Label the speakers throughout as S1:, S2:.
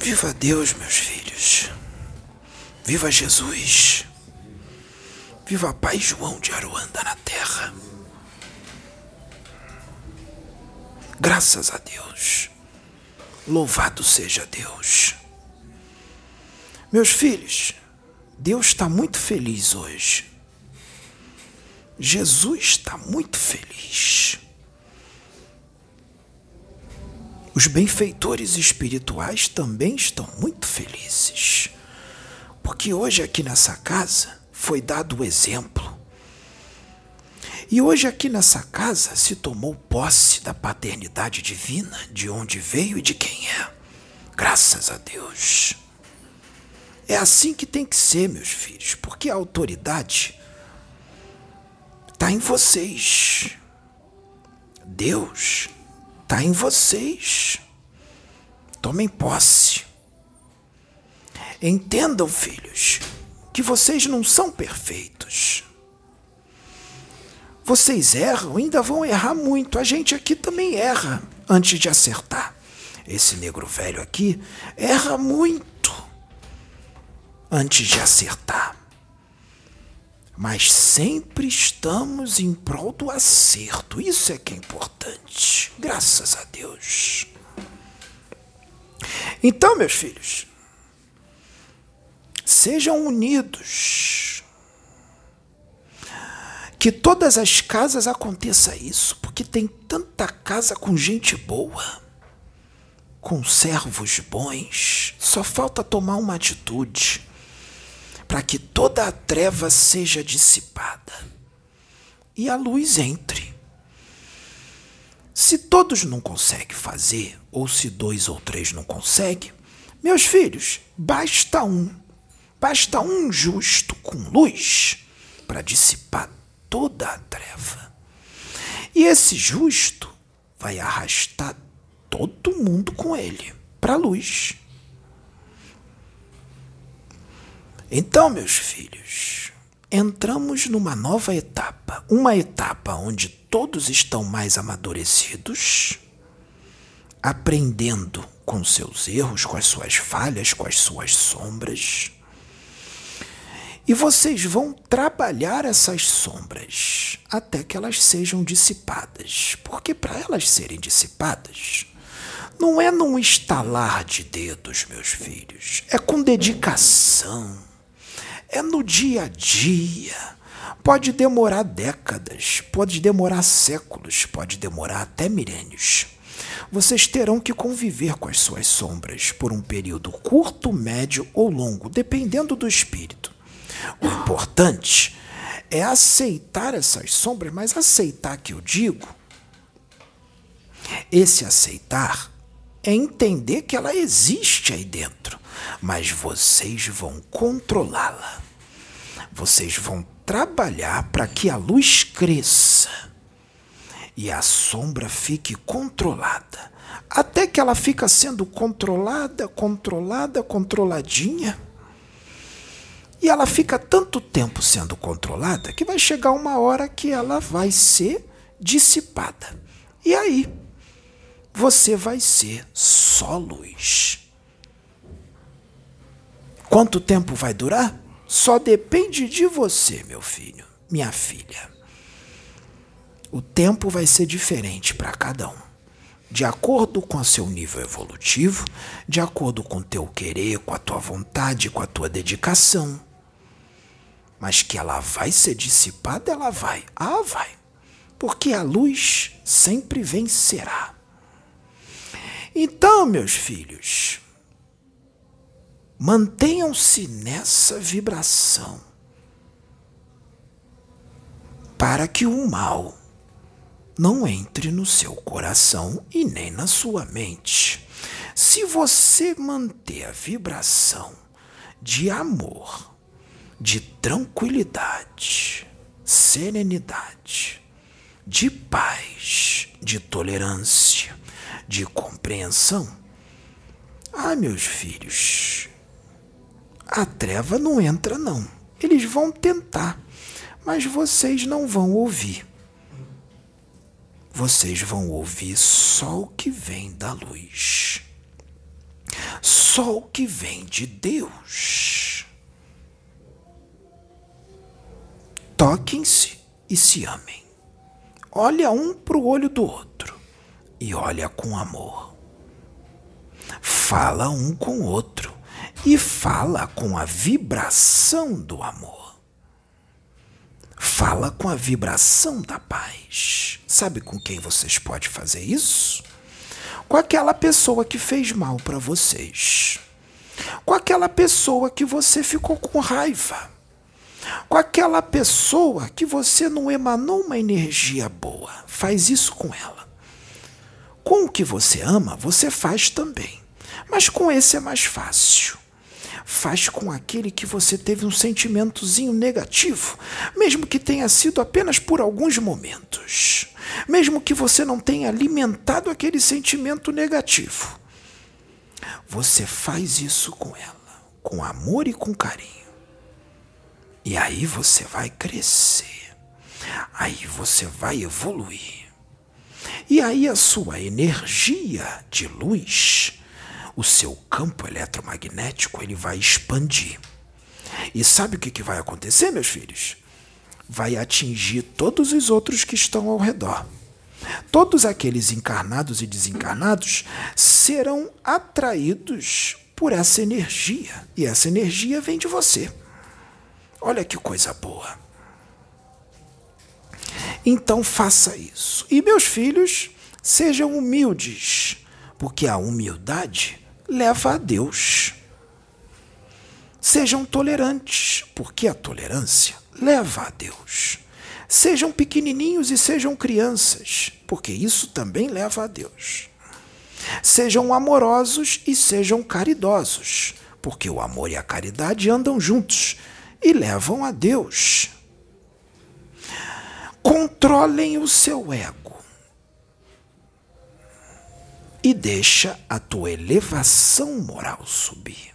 S1: Viva Deus, meus filhos. Viva Jesus. Viva Pai João de Aruanda na terra. Graças a Deus. Louvado seja Deus. Meus filhos, Deus está muito feliz hoje. Jesus está muito feliz. Os benfeitores espirituais também estão muito felizes, porque hoje aqui nessa casa foi dado o exemplo. E hoje aqui nessa casa se tomou posse da paternidade divina, de onde veio e de quem é. Graças a Deus. É assim que tem que ser, meus filhos, porque a autoridade está em vocês. Deus está em vocês. Tomem posse. Entendam, filhos, que vocês não são perfeitos. Vocês erram, ainda vão errar muito. A gente aqui também erra antes de acertar. Esse negro velho aqui erra muito antes de acertar mas sempre estamos em prol do acerto. Isso é que é importante. Graças a Deus. Então, meus filhos, sejam unidos. Que todas as casas aconteça isso, porque tem tanta casa com gente boa, com servos bons. Só falta tomar uma atitude para que toda a treva seja dissipada e a luz entre. Se todos não conseguem fazer, ou se dois ou três não conseguem, meus filhos, basta um, basta um justo com luz para dissipar toda a treva. E esse justo vai arrastar todo mundo com ele para a luz. Então, meus filhos, entramos numa nova etapa, uma etapa onde todos estão mais amadurecidos, aprendendo com seus erros, com as suas falhas, com as suas sombras. E vocês vão trabalhar essas sombras até que elas sejam dissipadas. Porque para elas serem dissipadas, não é num estalar de dedos, meus filhos, é com dedicação é no dia a dia. Pode demorar décadas, pode demorar séculos, pode demorar até milênios. Vocês terão que conviver com as suas sombras por um período curto, médio ou longo, dependendo do espírito. O importante é aceitar essas sombras, mas aceitar que eu digo, esse aceitar é entender que ela existe aí dentro, mas vocês vão controlá-la. Vocês vão trabalhar para que a luz cresça e a sombra fique controlada, até que ela fica sendo controlada, controlada, controladinha. E ela fica tanto tempo sendo controlada que vai chegar uma hora que ela vai ser dissipada. E aí, você vai ser só luz. Quanto tempo vai durar? Só depende de você, meu filho, minha filha. O tempo vai ser diferente para cada um. De acordo com o seu nível evolutivo, de acordo com o teu querer, com a tua vontade, com a tua dedicação. Mas que ela vai ser dissipada, ela vai. Ah, vai. Porque a luz sempre vencerá. Então, meus filhos, mantenham-se nessa vibração para que o mal não entre no seu coração e nem na sua mente. Se você manter a vibração de amor, de tranquilidade, serenidade, de paz, de tolerância, de compreensão. Ah, meus filhos, a treva não entra, não. Eles vão tentar, mas vocês não vão ouvir. Vocês vão ouvir só o que vem da luz. Só o que vem de Deus. Toquem-se e se amem. Olha um para o olho do outro e olha com amor. Fala um com o outro e fala com a vibração do amor. Fala com a vibração da paz. Sabe com quem vocês podem fazer isso? Com aquela pessoa que fez mal para vocês. Com aquela pessoa que você ficou com raiva. Com aquela pessoa que você não emanou uma energia boa. Faz isso com ela. Com o que você ama, você faz também. Mas com esse é mais fácil faz com aquele que você teve um sentimentozinho negativo, mesmo que tenha sido apenas por alguns momentos, mesmo que você não tenha alimentado aquele sentimento negativo. Você faz isso com ela, com amor e com carinho. E aí você vai crescer, aí você vai evoluir. E aí a sua energia de luz o seu campo eletromagnético ele vai expandir. E sabe o que, que vai acontecer, meus filhos? Vai atingir todos os outros que estão ao redor. Todos aqueles encarnados e desencarnados serão atraídos por essa energia. E essa energia vem de você. Olha que coisa boa. Então faça isso. E meus filhos, sejam humildes, porque a humildade leva a Deus. Sejam tolerantes, porque a tolerância leva a Deus. Sejam pequenininhos e sejam crianças, porque isso também leva a Deus. Sejam amorosos e sejam caridosos, porque o amor e a caridade andam juntos e levam a Deus. Controlem o seu ego e deixa a tua elevação moral subir.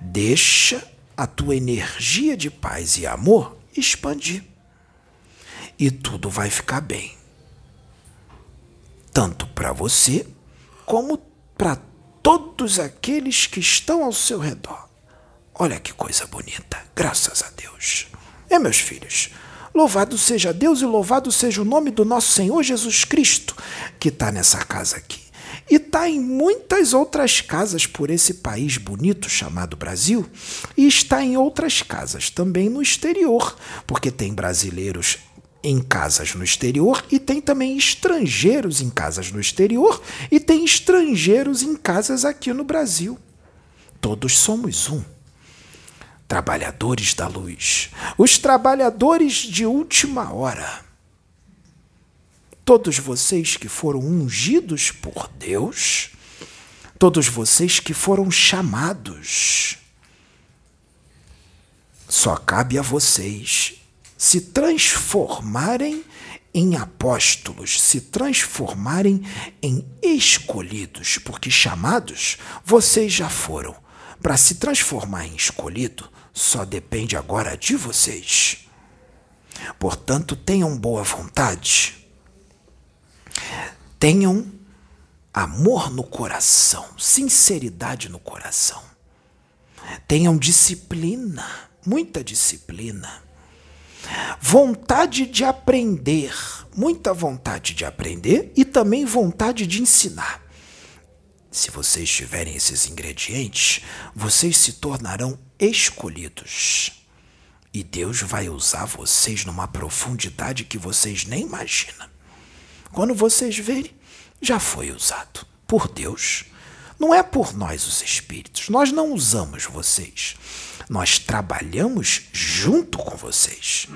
S1: Deixa a tua energia de paz e amor expandir. E tudo vai ficar bem. Tanto para você como para todos aqueles que estão ao seu redor. Olha que coisa bonita, graças a Deus. É, meus filhos, Louvado seja Deus e louvado seja o nome do nosso Senhor Jesus Cristo, que está nessa casa aqui. E está em muitas outras casas por esse país bonito chamado Brasil, e está em outras casas também no exterior, porque tem brasileiros em casas no exterior e tem também estrangeiros em casas no exterior e tem estrangeiros em casas aqui no Brasil. Todos somos um trabalhadores da luz, os trabalhadores de última hora. Todos vocês que foram ungidos por Deus, todos vocês que foram chamados, só cabe a vocês se transformarem em apóstolos, se transformarem em escolhidos, porque chamados vocês já foram. Para se transformar em escolhido, só depende agora de vocês. Portanto, tenham boa vontade. Tenham amor no coração, sinceridade no coração. Tenham disciplina, muita disciplina. Vontade de aprender, muita vontade de aprender e também vontade de ensinar. Se vocês tiverem esses ingredientes, vocês se tornarão escolhidos. E Deus vai usar vocês numa profundidade que vocês nem imaginam. Quando vocês verem, já foi usado por Deus. Não é por nós, os espíritos. Nós não usamos vocês. Nós trabalhamos junto com vocês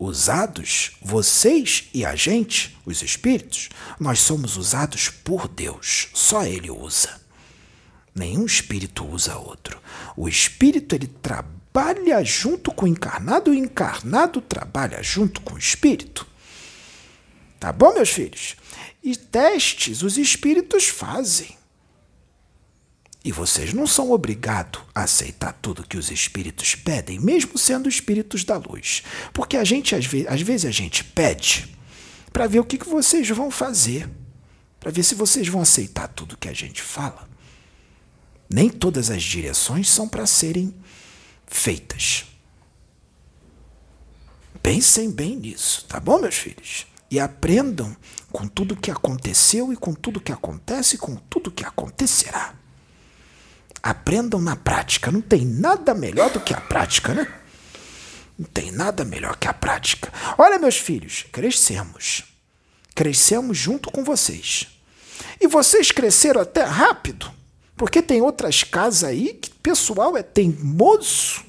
S1: usados, vocês e a gente, os espíritos, nós somos usados por Deus. Só Ele usa. Nenhum espírito usa outro. O espírito ele trabalha junto com o encarnado o encarnado trabalha junto com o espírito. Tá bom, meus filhos? E testes os espíritos fazem. E vocês não são obrigados a aceitar tudo que os espíritos pedem, mesmo sendo espíritos da luz. Porque a gente, às vezes, às vezes a gente pede para ver o que, que vocês vão fazer, para ver se vocês vão aceitar tudo que a gente fala. Nem todas as direções são para serem feitas. Pensem bem nisso, tá bom, meus filhos? E aprendam com tudo que aconteceu e com tudo que acontece e com tudo que acontecerá. Aprendam na prática. Não tem nada melhor do que a prática, né? Não tem nada melhor que a prática. Olha, meus filhos, crescemos. Crescemos junto com vocês. E vocês cresceram até rápido, porque tem outras casas aí que o pessoal é teimoso.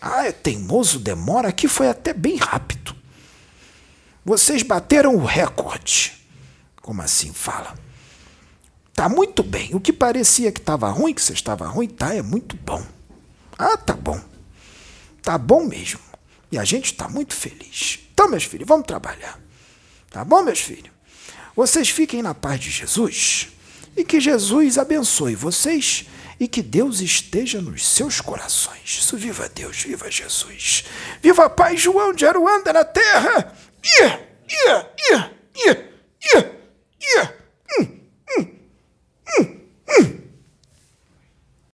S1: Ah, é teimoso, demora. Aqui foi até bem rápido. Vocês bateram o recorde. Como assim fala? Tá muito bem. O que parecia que estava ruim, que você estava ruim, tá, é muito bom. Ah, tá bom. Tá bom mesmo. E a gente está muito feliz. Então, meus filhos, vamos trabalhar. Tá bom, meus filhos? Vocês fiquem na paz de Jesus e que Jesus abençoe vocês e que Deus esteja nos seus corações. Isso, viva Deus, viva Jesus. Viva Pai João de Aruanda na terra. Ia, ia, ia, ia.